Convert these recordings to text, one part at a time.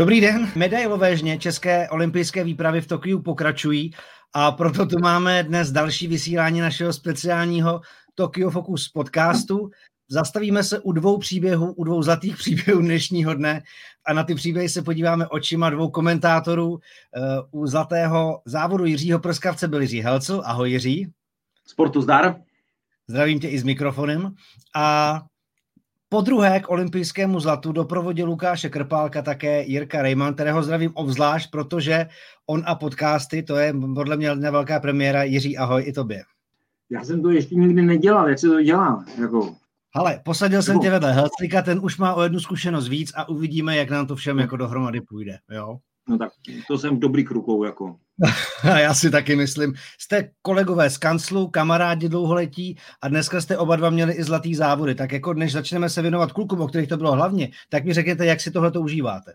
Dobrý den, medailové žně České olympijské výpravy v Tokiu pokračují a proto tu máme dnes další vysílání našeho speciálního Tokyo Focus podcastu. Zastavíme se u dvou příběhů, u dvou zlatých příběhů dnešního dne a na ty příběhy se podíváme očima dvou komentátorů. Eh, u zlatého závodu Jiřího Prskavce byl Jiří Helcl. Ahoj Jiří. Sportu zdar. Zdravím tě i s mikrofonem. A po druhé k olympijskému zlatu doprovodil Lukáše Krpálka také Jirka Rejman, kterého zdravím obzvlášť, protože on a podcasty, to je podle mě velká premiéra. Jiří, ahoj i tobě. Já jsem to ještě nikdy nedělal, jak se to dělá? Jako... Ale posadil jsem tě vedle Helclika, ten už má o jednu zkušenost víc a uvidíme, jak nám to všem jako dohromady půjde. Jo? No tak to jsem v dobrých rukou. Jako. Já si taky myslím. Jste kolegové z kanclu, kamarádi dlouholetí a dneska jste oba dva měli i zlatý závody. Tak jako než začneme se věnovat klukům, o kterých to bylo hlavně, tak mi řekněte, jak si tohle to užíváte.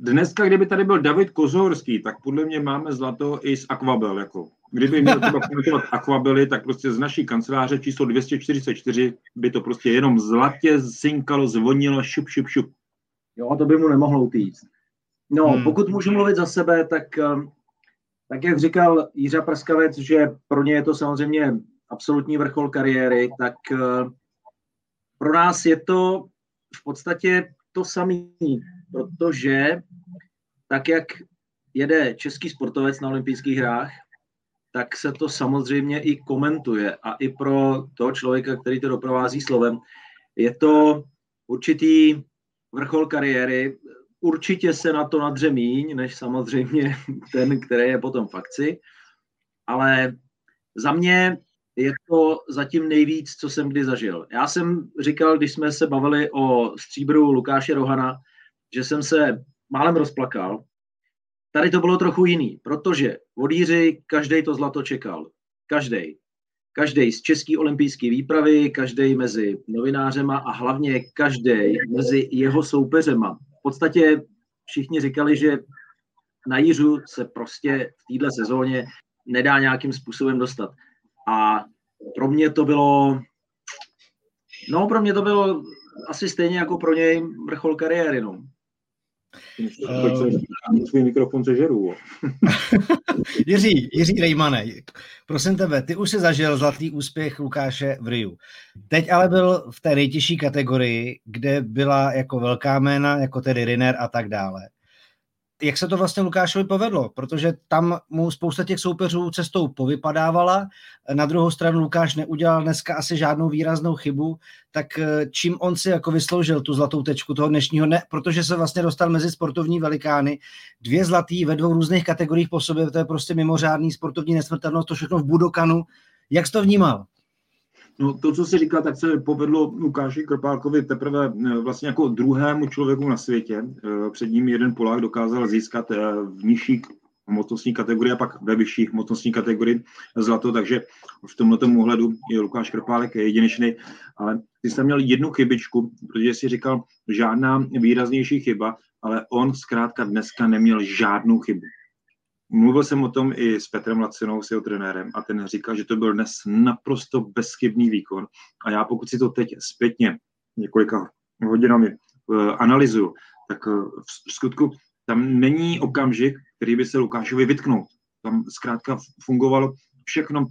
Dneska, kdyby tady byl David Kozorský, tak podle mě máme zlato i z Aquabel. Jako. Kdyby měl třeba komentovat Aquabely, tak prostě z naší kanceláře číslo 244 by to prostě jenom zlatě zinkalo, zvonilo, šup, šup, šup. Jo, to by mu nemohlo utíct. No, hmm. pokud můžu mluvit za sebe, tak, ehm, tak jak říkal Jiřa Prskavec, že pro ně je to samozřejmě absolutní vrchol kariéry, tak ehm, pro nás je to v podstatě to samé, protože tak, jak jede český sportovec na olympijských hrách, tak se to samozřejmě i komentuje. A i pro toho člověka, který to doprovází slovem, je to určitý vrchol kariéry, určitě se na to nadře míň, než samozřejmě ten, který je potom v akci, ale za mě je to zatím nejvíc, co jsem kdy zažil. Já jsem říkal, když jsme se bavili o stříbru Lukáše Rohana, že jsem se málem rozplakal. Tady to bylo trochu jiný, protože od Jíři každý to zlato čekal. Každý. Každý z české olympijské výpravy, každý mezi novinářema a hlavně každý mezi jeho soupeřema podstatě všichni říkali, že na Jiřu se prostě v této sezóně nedá nějakým způsobem dostat. A pro mě to bylo, no pro mě to bylo asi stejně jako pro něj vrchol kariéry, no. Uh, svůj mikrofon sežeru. Jiří, Jiří Rejmane, prosím tebe, ty už si zažil zlatý úspěch Lukáše v Riu. Teď ale byl v té nejtěžší kategorii, kde byla jako velká jména, jako tedy Riner a tak dále jak se to vlastně Lukášovi povedlo, protože tam mu spousta těch soupeřů cestou povypadávala, na druhou stranu Lukáš neudělal dneska asi žádnou výraznou chybu, tak eh, čím on si jako vysloužil tu zlatou tečku toho dnešního ne, protože se vlastně dostal mezi sportovní velikány, dvě zlatý ve dvou různých kategoriích po sobě, to je prostě mimořádný sportovní nesmrtelnost, to všechno v Budokanu. Jak jsi to vnímal? No to, co jsi říkal, tak se povedlo Lukáši Kropálkovi teprve eh, vlastně jako druhému člověku na světě. Eh, před ním jeden Polák dokázal získat eh, v nižší hmotnostní kategorii a pak ve vyšší hmotnostní kategorii zlato, takže v tomto ohledu je Lukáš Krpálek jedinečný, ale ty jsi měl jednu chybičku, protože jsi říkal žádná výraznější chyba, ale on zkrátka dneska neměl žádnou chybu. Mluvil jsem o tom i s Petrem Lacinou, s jeho trenérem, a ten říkal, že to byl dnes naprosto bezchybný výkon. A já pokud si to teď zpětně několika hodinami uh, analyzuju, tak uh, v skutku tam není okamžik, který by se Lukášovi vytknul. Tam zkrátka fungovalo všechno,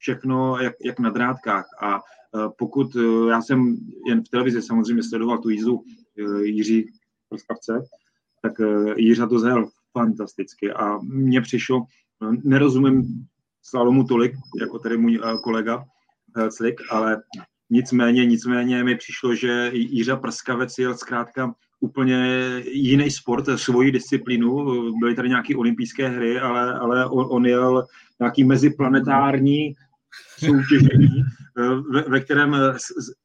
všechno jak, jak na drátkách. A uh, pokud já jsem jen v televizi samozřejmě sledoval tu jízdu Jiří Proskavce, tak Jiřa to zhel fantasticky a mně přišlo, nerozumím slalomu tolik, jako tady můj eh, kolega Slik, ale nicméně, nicméně mi přišlo, že Jiřa Prskavec jel zkrátka úplně jiný sport, svoji disciplínu. Byly tady nějaké olympijské hry, ale, ale on, on jel nějaký meziplanetární soutěžení, eh, ve, ve kterém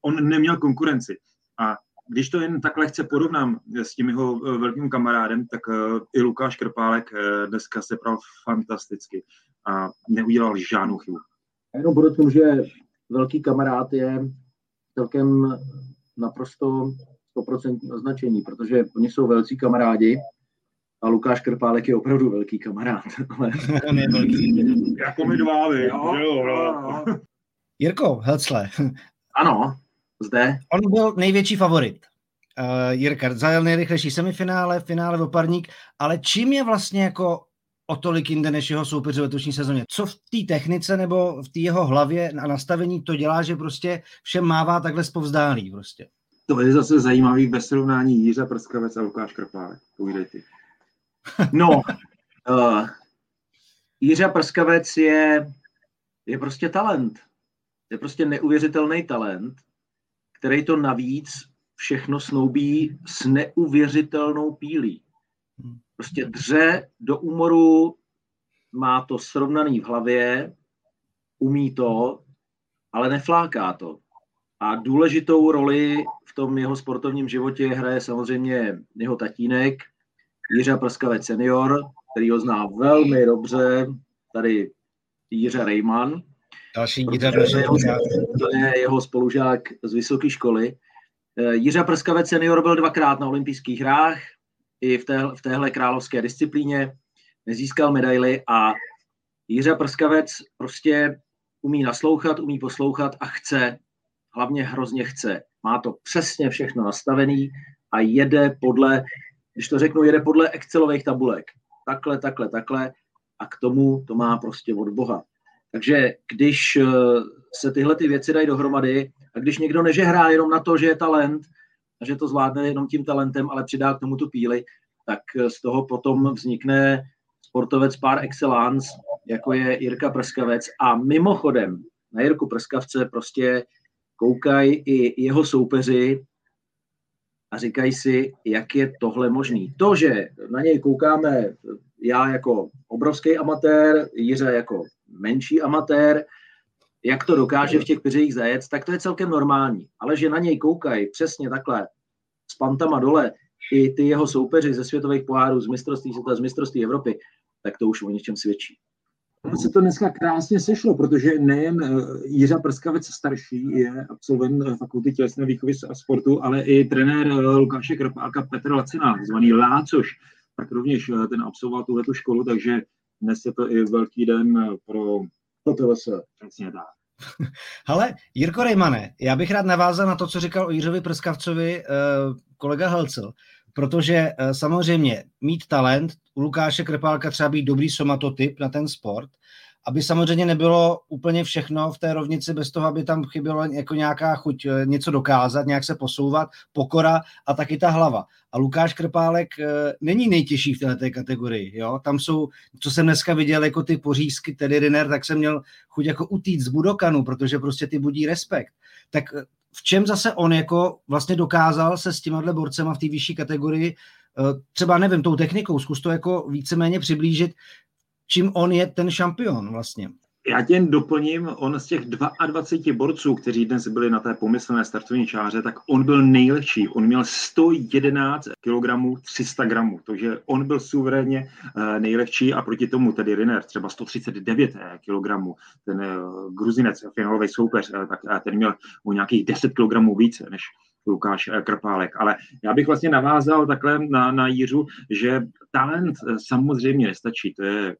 on neměl konkurenci. A když to jen tak lehce porovnám s tím jeho eh, velkým kamarádem, tak eh, i Lukáš Krpálek eh, dneska se pral fantasticky a neudělal žádnou chybu. Jenom podotknu, že velký kamarád je celkem naprosto 100% označení, protože oni jsou velcí kamarádi a Lukáš Krpálek je opravdu velký kamarád. Ale... On je velký. jako my dva, vy. Jo, jo, jo. Jirko Helcle. Ano, zde. On byl největší favorit. Jirka, zajel nejrychlejší semifinále, finále oparník, ale čím je vlastně jako o tolik jinde než jeho soupeři v letošní sezóně. Co v té technice nebo v té jeho hlavě a nastavení to dělá, že prostě všem mává takhle zpovzdálí prostě? To je zase zajímavý ve srovnání Jiře Prskavec a Lukáš Krpálek. Povídej ty. No, uh, Jiřa Prskavec je, je prostě talent. Je prostě neuvěřitelný talent, který to navíc všechno snoubí s neuvěřitelnou pílí. Prostě dře do úmoru, má to srovnaný v hlavě, umí to, ale nefláká to. A důležitou roli v tom jeho sportovním životě hraje samozřejmě jeho tatínek, Jiřa Prskavec senior, který ho zná velmi dobře, tady Jiře Rejman. Další Jiřa To je jeho spolužák z vysoké školy. Eh, Jiřa Prskavec senior byl dvakrát na olympijských hrách, i v, té, v téhle královské disciplíně, nezískal medaily a Jiřa Prskavec prostě umí naslouchat, umí poslouchat a chce, hlavně hrozně chce. Má to přesně všechno nastavený a jede podle když to řeknu, jede podle Excelových tabulek. Takhle, takhle, takhle a k tomu to má prostě od Boha. Takže když eh, se tyhle ty věci dají dohromady a když někdo nežehrá jenom na to, že je talent a že to zvládne jenom tím talentem, ale přidá k tomu tu píli, tak eh, z toho potom vznikne sportovec par excellence, jako je Jirka Prskavec. A mimochodem, na Jirku Prskavce prostě koukají i jeho soupeři, a říkají si, jak je tohle možný. To, že na něj koukáme já jako obrovský amatér, Jiře jako menší amatér, jak to dokáže v těch peřejích zajet, tak to je celkem normální. Ale že na něj koukají přesně takhle s pantama dole i ty jeho soupeři ze světových pohárů, z mistrovství světa, z mistrovství Evropy, tak to už o něčem svědčí. Ono se to dneska krásně sešlo, protože nejen eh, Jiřa Prskavec starší je absolvent eh, fakulty tělesné výchovy a sportu, ale i trenér eh, Lukáše Krpáka Petr Lacina, zvaný Lácoš, tak rovněž ten absolvoval tuhle školu, takže dnes je to i velký den pro PTVS. Přesně tak. Ale Jirko Rejmane, já bych rád navázal na to, co říkal o Jiřovi Prskavcovi kolega Helcel, protože samozřejmě mít talent, u Lukáše Krepálka třeba být dobrý somatotyp na ten sport, aby samozřejmě nebylo úplně všechno v té rovnici bez toho, aby tam chybělo jako nějaká chuť eh, něco dokázat, nějak se posouvat, pokora a taky ta hlava. A Lukáš Krpálek eh, není nejtěžší v této kategorii. Jo? Tam jsou, co jsem dneska viděl, jako ty pořízky, tedy Riner, tak jsem měl chuť jako utít z Budokanu, protože prostě ty budí respekt. Tak eh, v čem zase on jako vlastně dokázal se s těma borcema v té vyšší kategorii třeba nevím, tou technikou, zkus to jako víceméně přiblížit, čím on je ten šampion vlastně. Já tě jen doplním, on z těch 22 borců, kteří dnes byli na té pomyslné startovní čáře, tak on byl nejlepší. On měl 111 kg 300 gramů, takže on byl suverénně eh, nejlepší a proti tomu tedy Riner třeba 139 eh, kg, ten gruzinec, finálový soupeř, tak ten měl o nějakých 10 kg více než Lukáš eh, Krpálek. Ale já bych vlastně navázal takhle na, na Jiřu, že talent eh, samozřejmě nestačí. To je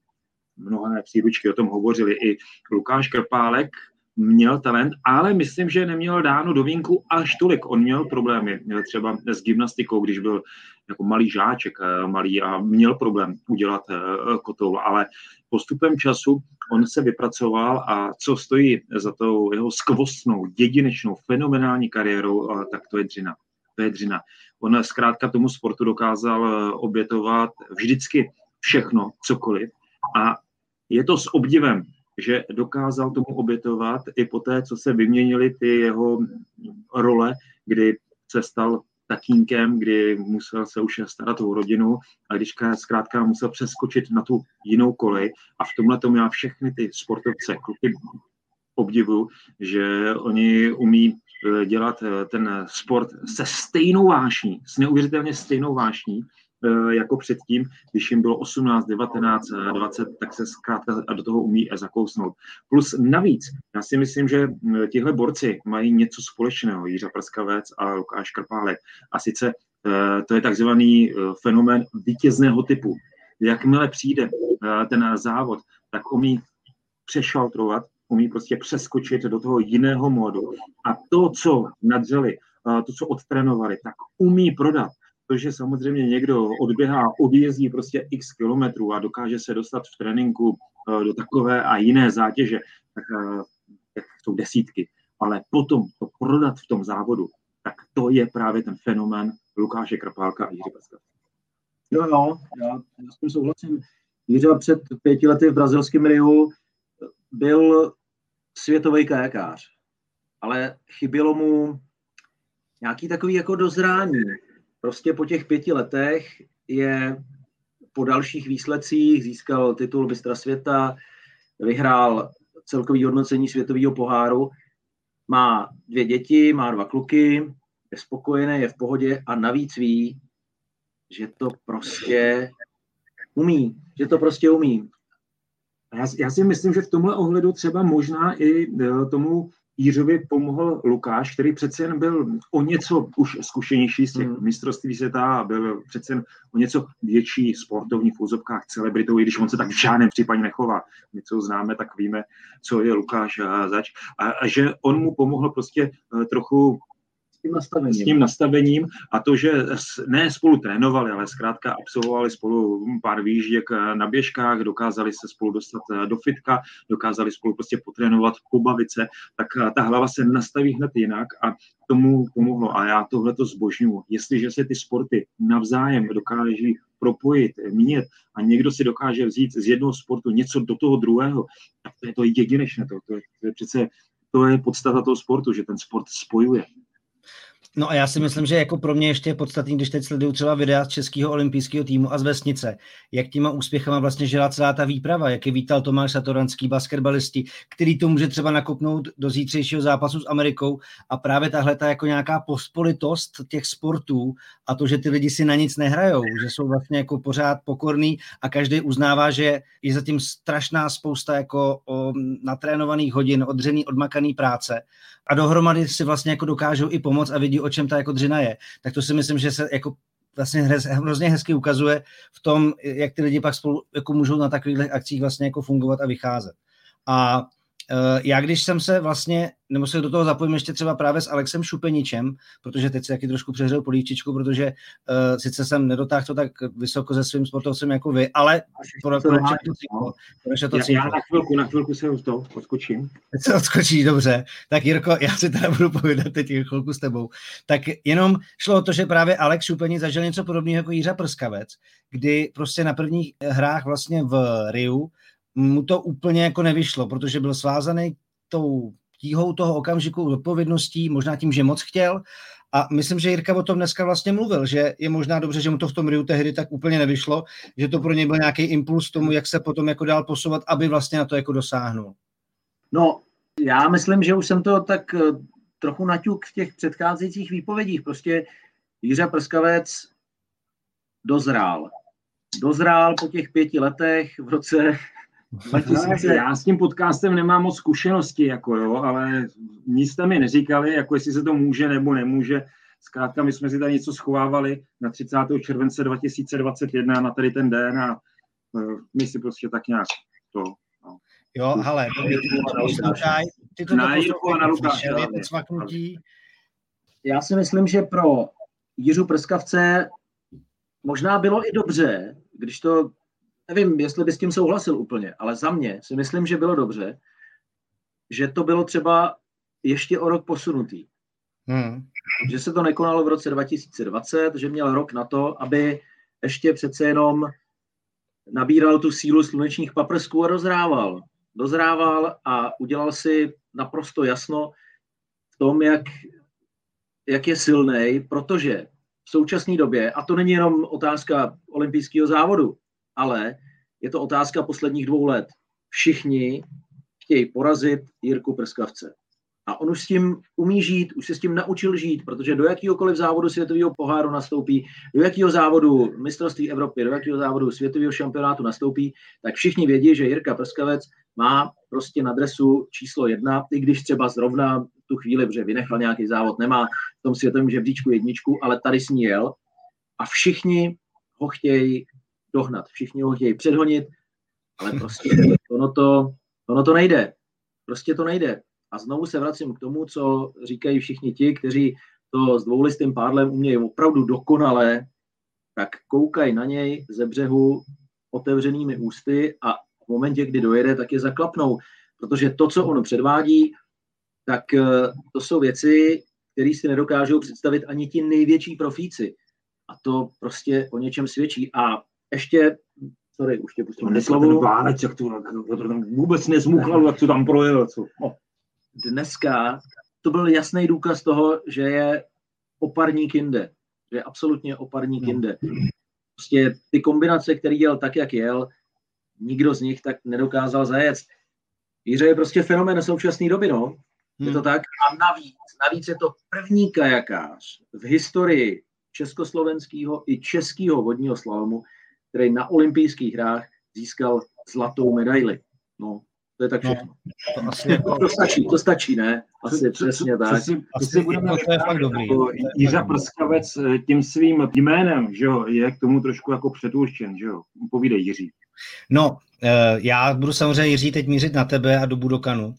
mnohé příručky o tom hovořili. I Lukáš Krpálek měl talent, ale myslím, že neměl dáno do vínku až tolik. On měl problémy, třeba s gymnastikou, když byl jako malý žáček, eh, malý a měl problém udělat kotou, ale postupem času on se vypracoval a co stojí za tou jeho skvostnou, jedinečnou, fenomenální kariérou, tak to je dřina. To je dřina. On zkrátka tomu sportu dokázal eh, obětovat vždycky všechno, cokoliv a je to s obdivem, že dokázal tomu obětovat i po té, co se vyměnily ty jeho role, kdy se stal tatínkem, kdy musel se už starat o rodinu a když zkrátka musel přeskočit na tu jinou kolej. A v tomhle tomu já všechny ty sportovce, kluky obdivu, že oni umí eh, dělat eh, ten sport se stejnou vášní, s neuvěřitelně stejnou vášní, jako předtím, když jim bylo 18, 19, 20, tak se zkrátka do toho umí zakousnout. Plus navíc, já si myslím, že tihle borci mají něco společného, Jiřa Prskavec a Lukáš Krpálek. A sice eh, to je takzvaný fenomén vítězného typu. Jakmile přijde ten závod, tak umí přešaltrovat, umí prostě přeskočit do toho jiného módu. A to, co nadřeli to, co odtrénovali, tak umí prodat. To, že samozřejmě někdo odběhá, odjezdí prostě x kilometrů a dokáže se dostat v tréninku do takové a jiné zátěže, tak, tak jsou desítky. Ale potom to prodat v tom závodu, tak to je právě ten fenomén Lukáše Krapálka a Jiří Paska. Jo, jo, já, já s tím souhlasím. Jiří před pěti lety v brazilském Riu byl světový kajakář, ale chybělo mu nějaký takový jako dozrání. Prostě po těch pěti letech je po dalších výsledcích získal titul mistra světa, vyhrál celkový hodnocení světového poháru, má dvě děti, má dva kluky, je spokojený, je v pohodě a navíc ví, že to prostě umí, že to prostě umí. Já, já si myslím, že v tomhle ohledu třeba možná i e, tomu Jířovi pomohl Lukáš, který přece jen byl o něco už zkušenější z těch hmm. mistrovství světa a byl přece jen o něco větší sportovní v úzovkách celebritou, i když on se tak v žádném případě nechová. My, co známe, tak víme, co je Lukáš a zač. A, a že on mu pomohl prostě e, trochu tím nastavením. S tím nastavením a to, že ne spolu trénovali, ale zkrátka absolvovali spolu pár výžděk na běžkách, dokázali se spolu dostat eh, do fitka, dokázali spolu prostě potrénovat, pobavit se, tak eh, ta hlava se nastaví hned jinak a tomu pomohlo. A já tohle to zbožňuji. Jestliže se ty sporty navzájem dokáží propojit, mít a někdo si dokáže vzít z jednoho sportu něco do toho druhého, tak to je to jedinečné. To, to, je, to je přece to je podstata toho sportu, že ten sport spojuje. No a já si myslím, že jako pro mě ještě je podstatný, když teď sleduju třeba videa z českého olympijského týmu a z vesnice, jak těma úspěchama vlastně žila celá ta výprava, jak je vítal Tomáš Satoranský, basketbalisti, který to může třeba nakopnout do zítřejšího zápasu s Amerikou. A právě tahle ta jako nějaká pospolitost těch sportů a to, že ty lidi si na nic nehrajou, že jsou vlastně jako pořád pokorný a každý uznává, že je zatím strašná spousta jako o, natrénovaných hodin, odřený, odmakaný práce. A dohromady si vlastně jako dokážou i pomoct a vidí, o čem ta jako dřina je. Tak to si myslím, že se jako vlastně hrozně hezky ukazuje v tom, jak ty lidi pak spolu jako můžou na takových akcích vlastně jako fungovat a vycházet. A já když jsem se vlastně nebo se do toho zapojím ještě třeba právě s Alexem Šupeničem, protože teď si taky trošku přehřel polívčičku, protože uh, sice jsem nedotáhl to tak vysoko se svým sportovcem jako vy, ale proč to cyklo. to cyklo. Já, já na chvilku, na chvilku se to odskočím. Teď se odskočí, dobře. Tak Jirko, já si teda budu povědat teď chvilku s tebou. Tak jenom šlo o to, že právě Alex Šupenič zažil něco podobného jako Jiřa Prskavec, kdy prostě na prvních hrách vlastně v Riu mu to úplně jako nevyšlo, protože byl svázaný tou tíhou toho okamžiku odpovědností, možná tím, že moc chtěl. A myslím, že Jirka o tom dneska vlastně mluvil, že je možná dobře, že mu to v tom Riu tehdy tak úplně nevyšlo, že to pro něj byl nějaký impuls tomu, jak se potom jako dál posouvat, aby vlastně na to jako dosáhnul. No, já myslím, že už jsem to tak eh, trochu naťuk v těch předcházejících výpovědích. Prostě Jiřa Prskavec dozrál. Dozrál po těch pěti letech v roce 2000, já s tím podcastem nemám moc zkušenosti, jako jo, ale nic jste mi neříkali, jako jestli se to může nebo nemůže. Zkrátka, my jsme si tady něco schovávali na 30. července 2021 na tady ten den a uh, my si prostě tak nějak to no. Jo, ale ty to na Jirku a na Lukáše. Já si myslím, že pro Jiřu Prskavce možná bylo i dobře, když to nevím, jestli by s tím souhlasil úplně, ale za mě si myslím, že bylo dobře, že to bylo třeba ještě o rok posunutý. Hmm. Že se to nekonalo v roce 2020, že měl rok na to, aby ještě přece jenom nabíral tu sílu slunečních paprsků a dozrával. Dozrával a udělal si naprosto jasno v tom, jak, jak je silný, protože v současné době, a to není jenom otázka olympijského závodu, ale je to otázka posledních dvou let. Všichni chtějí porazit Jirku Prskavce. A on už s tím umí žít, už se s tím naučil žít, protože do jakýhokoliv závodu světového poháru nastoupí, do jakého závodu mistrovství Evropy, do jakého závodu světového šampionátu nastoupí, tak všichni vědí, že Jirka Prskavec má prostě na dresu číslo jedna, i když třeba zrovna tu chvíli, protože vynechal nějaký závod, nemá v tom světovém žebříčku jedničku, ale tady s ní jel a všichni ho chtějí dohnat. Všichni ho chtějí předhonit, ale prostě ono to, ono to nejde. Prostě to nejde. A znovu se vracím k tomu, co říkají všichni ti, kteří to s dvoulistým pádlem umějí opravdu dokonale, tak koukaj na něj ze břehu otevřenými ústy a v momentě, kdy dojede, tak je zaklapnou. Protože to, co on předvádí, tak eh, to jsou věci, které si nedokážou představit ani ti největší profíci. A to prostě o něčem svědčí. A ještě, sorry, už tě pustím do slovu. Vánec, jak to, vůbec nezmuchlal, jak to tam projel. Co? No. Dneska to byl jasný důkaz toho, že je oparník jinde. Že je absolutně oparník no. jinde. Prostě ty kombinace, které jel tak, jak jel, nikdo z nich tak nedokázal zajet. Jiře je prostě fenomén současné doby, no. Je to hmm. tak? A navíc, navíc je to první kajakář v historii československého i českého vodního slalomu, který na olympijských hrách získal zlatou medaili. No, to je tak no, všechno. No, to, asi jako... to stačí, to stačí, ne? Asi co, přesně co, tak. Přesně, asi budeme to je fakt dobrý. Jako Jiřa Prskavec eh, tím svým jménem, že jo, je k tomu trošku jako předurčen, že jo. Povídej, Jiří. No, eh, já budu samozřejmě, Jiří, teď mířit na tebe a do Budokanu.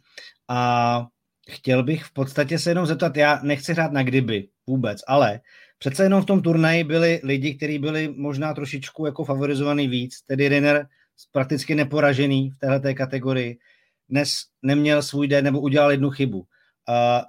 A chtěl bych v podstatě se jenom zeptat, já nechci hrát na kdyby vůbec, ale přece jenom v tom turnaji byli lidi, kteří byli možná trošičku jako favorizovaný víc, tedy Renner prakticky neporažený v této kategorii, dnes neměl svůj den nebo udělal jednu chybu. Uh,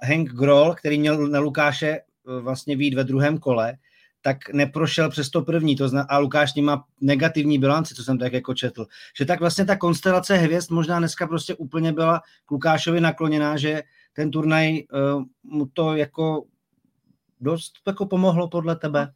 Hank Grohl, který měl na Lukáše uh, vlastně výjít ve druhém kole, tak neprošel přes to první, to zna, a Lukáš má negativní bilanci, co jsem tak jako četl. Že tak vlastně ta konstelace hvězd možná dneska prostě úplně byla k Lukášovi nakloněná, že ten turnaj uh, mu to jako dost jako pomohlo podle tebe?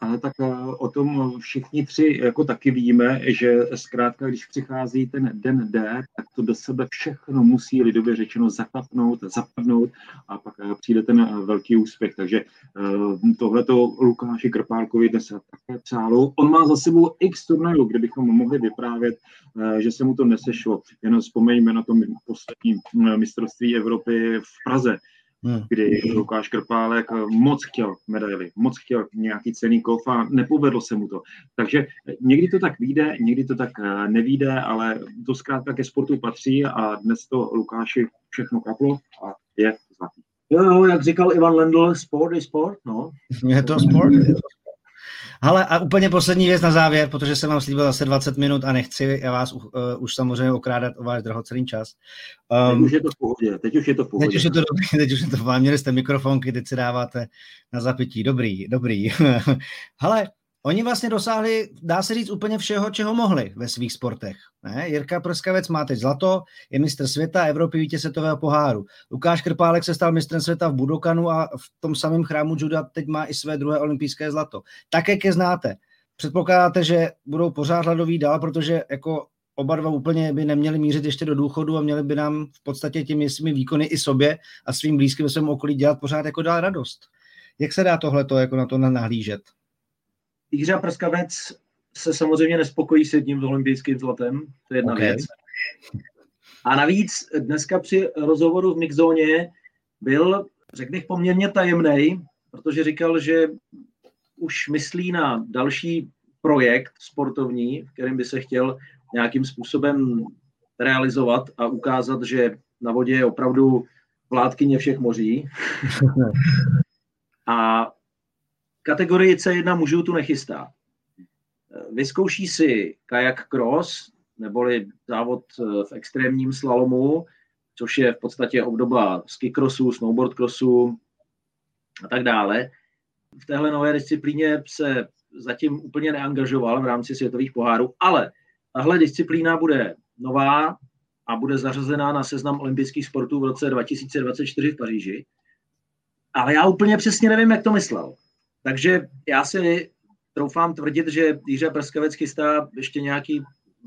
Ale tak eh, o tom všichni tři jako taky víme, že zkrátka, když přichází ten den D, tak to do sebe všechno musí lidově řečeno zaklapnout, zapadnout a pak eh, přijde ten velký úspěch. Takže tohleto Lukáši Krpálkovi dnes také přálo. On má za sebou x turnajů, kde bychom mohli vyprávět, že se mu to nesešlo. Jenom vzpomeňme na tom poslední mistrovství Evropy v Praze, hmm. kdy Lukáš Krpálek moc chtěl medaily, moc chtěl nějaký cený kov a nepovedlo se mu to. Takže někdy to tak vyjde, někdy to tak eh, nevíde, ale to zkrátka ke sportu patří a dnes to Lukáši všechno kaplo a je zlatý. Jo, jo, jak říkal Ivan Lendl, sport je sport, no. Je to sport, je to ale a úplně poslední věc na závěr, protože jsem vám slíbil zase 20 minut a nechci vás uh, už samozřejmě okrádat o váš drahocený čas. Um, teď už je to v pohodě, teď už je to v pohodě. Teď už je to dobrý, teď už je to v pohodě. Měli jste mikrofonky, teď si dáváte na zapití. Dobrý, dobrý. Hele, Oni vlastně dosáhli, dá se říct, úplně všeho, čeho mohli ve svých sportech. Ne? Jirka Prskavec má teď zlato, je mistr světa, Evropy vítěz světového poháru. Lukáš Krpálek se stal mistrem světa v Budokanu a v tom samém chrámu juda teď má i své druhé olympijské zlato. Tak, jak je znáte. Předpokládáte, že budou pořád hladoví dál, protože jako oba dva úplně by neměli mířit ještě do důchodu a měli by nám v podstatě těmi svými výkony i sobě a svým blízkým svém okolí dělat pořád jako dál radost. Jak se dá tohleto jako na to nahlížet? Jiří Prskavec se samozřejmě nespokojí s jedním olympijským zlatem, to je jedna okay. věc. A navíc dneska při rozhovoru v Mixzóně byl, řekl bych, poměrně tajemný, protože říkal, že už myslí na další projekt sportovní, v kterém by se chtěl nějakým způsobem realizovat a ukázat, že na vodě je opravdu vládkyně všech moří. a kategorii C1 mužů tu nechystá. Vyzkouší si kajak cross, neboli závod eh, v extrémním slalomu, což je v podstatě obdoba ski crossu, snowboard crossu a tak dále. V téhle nové disciplíně se zatím úplně neangažoval v rámci světových pohárů, ale tahle disciplína bude nová a bude zařazená na seznam olympijských sportů v roce 2024 v Paříži. Ale já úplně přesně nevím, jak to myslel. Takže já si troufám tvrdit, že Jiří Prskavec chystá ještě nějaký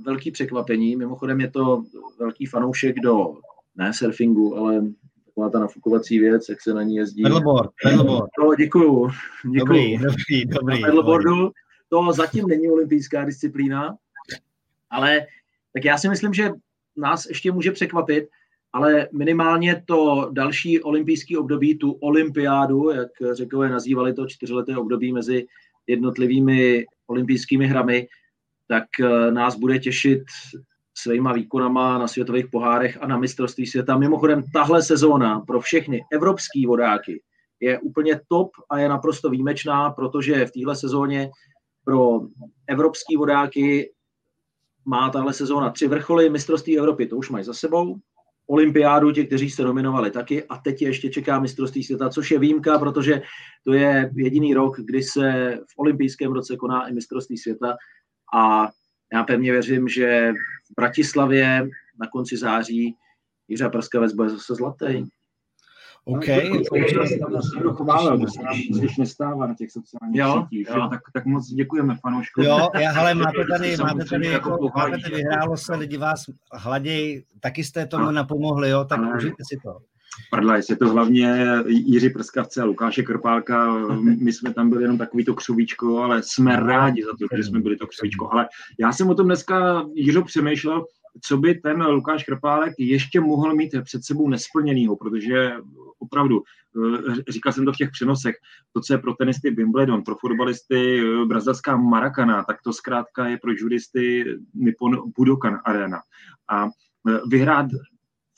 velký překvapení. Mimochodem je to velký fanoušek do ne surfingu, ale taková ta nafukovací věc, jak se na ní jezdí. Pedalboard, pedalboard. No, děkuju. děkuju. Dobrý, dobrý, dobrý. Pedalboardu to zatím není olympijská disciplína, ale tak já si myslím, že nás ještě může překvapit, ale minimálně to další olympijské období, tu olympiádu, jak řekové nazývali to čtyřleté období mezi jednotlivými olympijskými hrami, tak eh, nás bude těšit svýma výkonama na světových pohárech a na mistrovství světa. Mimochodem, tahle sezóna pro všechny evropský vodáky je úplně top a je naprosto výjimečná, protože v téhle sezóně pro evropský vodáky má tahle sezóna tři vrcholy, mistrovství Evropy to už mají za sebou, olympiádu, ti, kteří se nominovali taky a teď ještě čeká mistrovství světa, což je výjimka, protože to je jediný rok, kdy se v olympijském roce koná i mistrovství světa a já pevně věřím, že v Bratislavě na konci září Jiřa Prskavec bude zase zlatý. OK. No, chválil, to se nám když nestává na těch sociálních jo, sítích, jo. Tak, tak moc děkujeme fanouškům. Jo, já, hele, máte tady, máte tady, jako, máte tady vyhrálo se, lidi vás hladěj, taky jste tomu napomohli, jo, tak ale, užijte si to. Prdla, je to hlavně Jiří Prskavce a Lukáše Krpálka. My jsme tam byli jenom takový to křovíčko, ale jsme rádi za to, že jsme byli to křovíčko. Ale já jsem o tom dneska, Jiřo, přemýšlel, co by ten Lukáš Krpálek ještě mohl mít před sebou nesplněnýho, protože opravdu, eh, říkal jsem to v těch přenosech, to, co je pro tenisty Wimbledon, pro fotbalisty eh, brazilská Maracana, tak to zkrátka je pro judisty Nippon Budokan Arena. A eh, vyhrát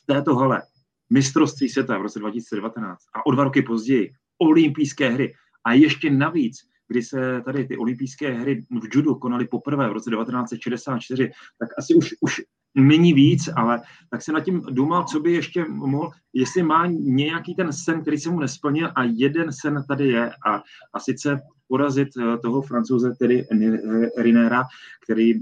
v této hale mistrovství světa v roce 2019 a o dva roky později olympijské hry a ještě navíc kdy se tady ty olympijské hry v judu konaly poprvé v roce 1964, tak asi už, už není víc, ale tak se nad tím důmal, co by ještě mohl, jestli má nějaký ten sen, který se mu nesplnil a jeden sen tady je a, a sice porazit eh, toho francouze, tedy Rinera, který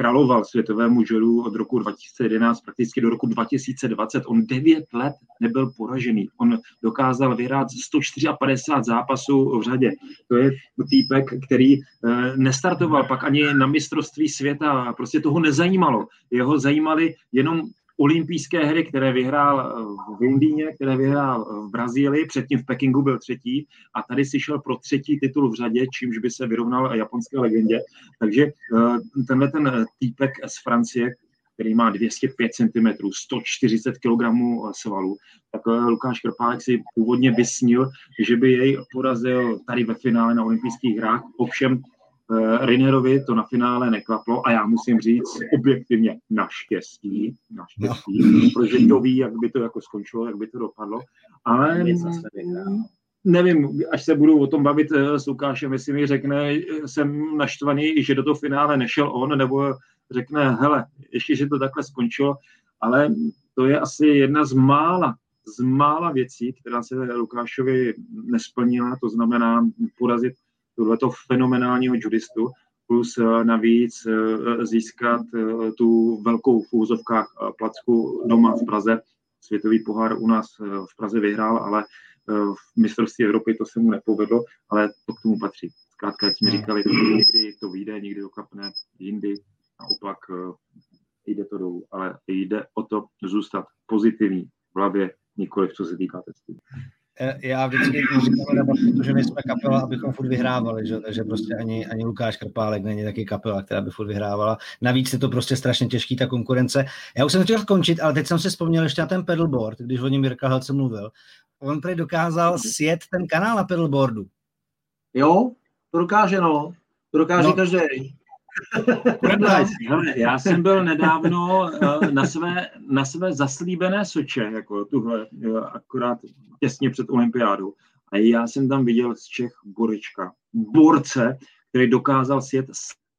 královal světovému želu od roku 2011 prakticky do roku 2020. On devět let nebyl poražený. On dokázal vyhrát 154 zápasů v řadě. To je týpek, který eh, nestartoval pak ani na mistrovství světa. Prostě toho nezajímalo. Jeho zajímaly jenom olympijské hry, které vyhrál eh, v Londýně, které vyhrál eh, v Brazílii, předtím v Pekingu byl třetí a tady si šel pro třetí titul v řadě, čímž by se vyrovnal japonské legendě. Takže eh, tenhle ten týpek z Francie, který má 205 cm, 140 kg svalů, tak Lukáš Krpálek si původně vysnil, že by jej porazil tady ve finále na olympijských hrách. Ovšem Rinerovi to na finále neklaplo a já musím říct objektivně naštěstí, naštěstí, no. protože kdo ví, jak by to jako skončilo, jak by to dopadlo, ale nevím, až se budu o tom bavit eh, s Lukášem, jestli mi řekne, jsem naštvaný, že do toho finále nešel on, nebo řekne, hele, ještě, že to takhle skončilo, ale to je asi jedna z mála, z mála věcí, která se Lukášovi nesplnila, to znamená porazit tohleto fenomenálního judistu, plus eh, navíc eh, získat eh, tu velkou v úzovkách placku doma v Praze. Světový pohár u nás v Praze vyhrál, ale v mistrovství Evropy to se mu nepovedlo, ale to k tomu patří. Zkrátka, jak jsme hmm. říkali, to někdy to vyjde, někdy to kapne, jindy naopak jde to dolů, ale jde o to zůstat pozitivní v hlavě, nikoli co se týká testů. Eh, já vždycky říkám, protože my jsme kapela, abychom furt vyhrávali, že? takže prostě ani, ani Lukáš Krpálek není taky kapela, která by furt vyhrávala. Navíc je to prostě strašně těžký, ta konkurence. Já už jsem chtěl skončit, ale teď jsem si vzpomněl ještě na ten pedalboard, když o něm Jirka Helce mluvil. On tady dokázal sjet ten kanál na pedalboardu. Jo, to dokáže, no. To dokáže no. každý. Já jsem byl nedávno eh, na své, na své zaslíbené Soče, jako tuhle, akorát těsně před olympiádou. A já jsem tam viděl z Čech Borečka, borce, který dokázal sjet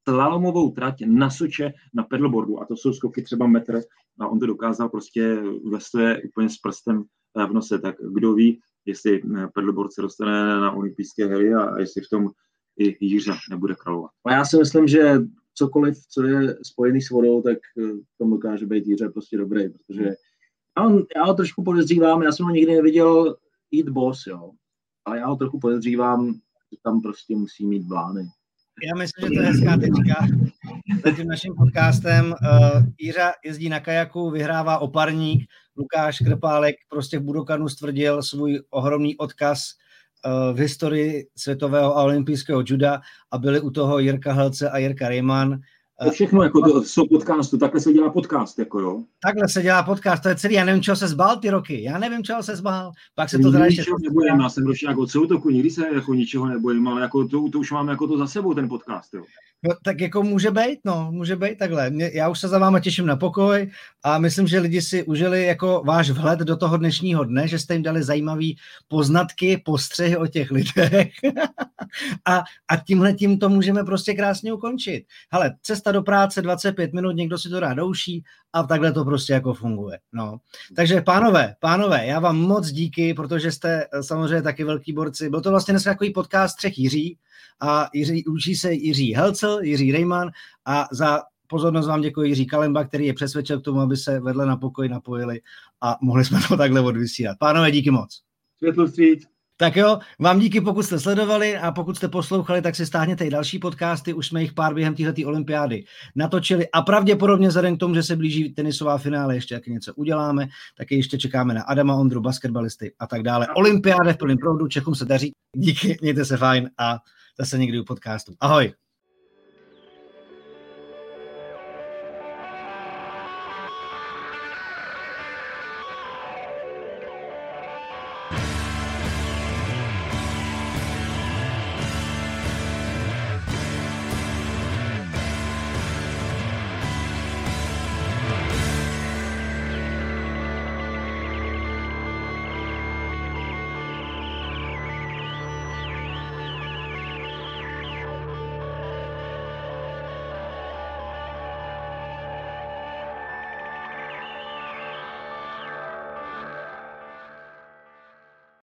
slalomovou trať na Soče na pedalboardu. A to jsou skoky třeba metr. A on to dokázal prostě ve své úplně s prstem eh, v nose. Tak kdo ví, jestli eh, pedalboard se dostane na olympijské hry a jestli v tom i Jiře nebude královat. A já si myslím, že cokoliv, co je spojený s vodou, tak eh, to dokáže být Jiře prostě dobrý, protože já, on, já ho trošku podezřívám, já jsem ho nikdy neviděl jít boss, jo, ale já ho trochu podezřívám, že tam prostě musí mít blány. Já myslím, že to je hezká tečka. Tím naším podcastem uh, Jiřa jezdí na kajaku, vyhrává oparník, Lukáš Krpálek prostě v Budokanu stvrdil svůj ohromný odkaz v historii světového a olympijského juda a byli u toho Jirka Helce a Jirka Rejman. To všechno jako to, jsou podcastu, takhle se dělá podcast, jako jo. Takhle se dělá podcast, to je celý, já nevím, čeho se zbál ty roky, já nevím, čeho se zbál, pak se to teda ještě... nebojím, já jsem došel jako soutoku, nikdy se jako ničeho nebojím, ale jako to, to už mám jako to za sebou ten podcast, jo. No, tak jako může být, no, může být takhle. Mě, já už se za váma těším na pokoj a myslím, že lidi si užili jako váš vhled do toho dnešního dne, že jste jim dali zajímavé poznatky, postřehy o těch lidech a, a tímhle tím to můžeme prostě krásně ukončit. Hele, cesta do práce 25 minut, někdo si to dá douší a takhle to prostě jako funguje. No. Takže pánové, pánové, já vám moc díky, protože jste eh, samozřejmě taky velký borci. Byl to vlastně dneska takový podcast třech Jiří, a Jiří, učí se Jiří Helcel, Jiří Rejman a za pozornost vám děkuji Jiří Kalemba, který je přesvědčil k tomu, aby se vedle na pokoj napojili a mohli jsme to takhle odvysílat. Pánové, díky moc. Světlo stříc. Tak jo, vám díky, pokud jste sledovali a pokud jste poslouchali, tak si stáhněte i další podcasty, už jsme jich pár během této olympiády natočili a pravděpodobně vzhledem k tomu, že se blíží tenisová finále, ještě jak něco uděláme, tak ještě čekáme na Adama Ondru, basketbalisty a tak dále. Olympiáde v plném proudu, Čechům se daří. Díky, mějte se fajn a zase někdy u podcastu. Ahoj.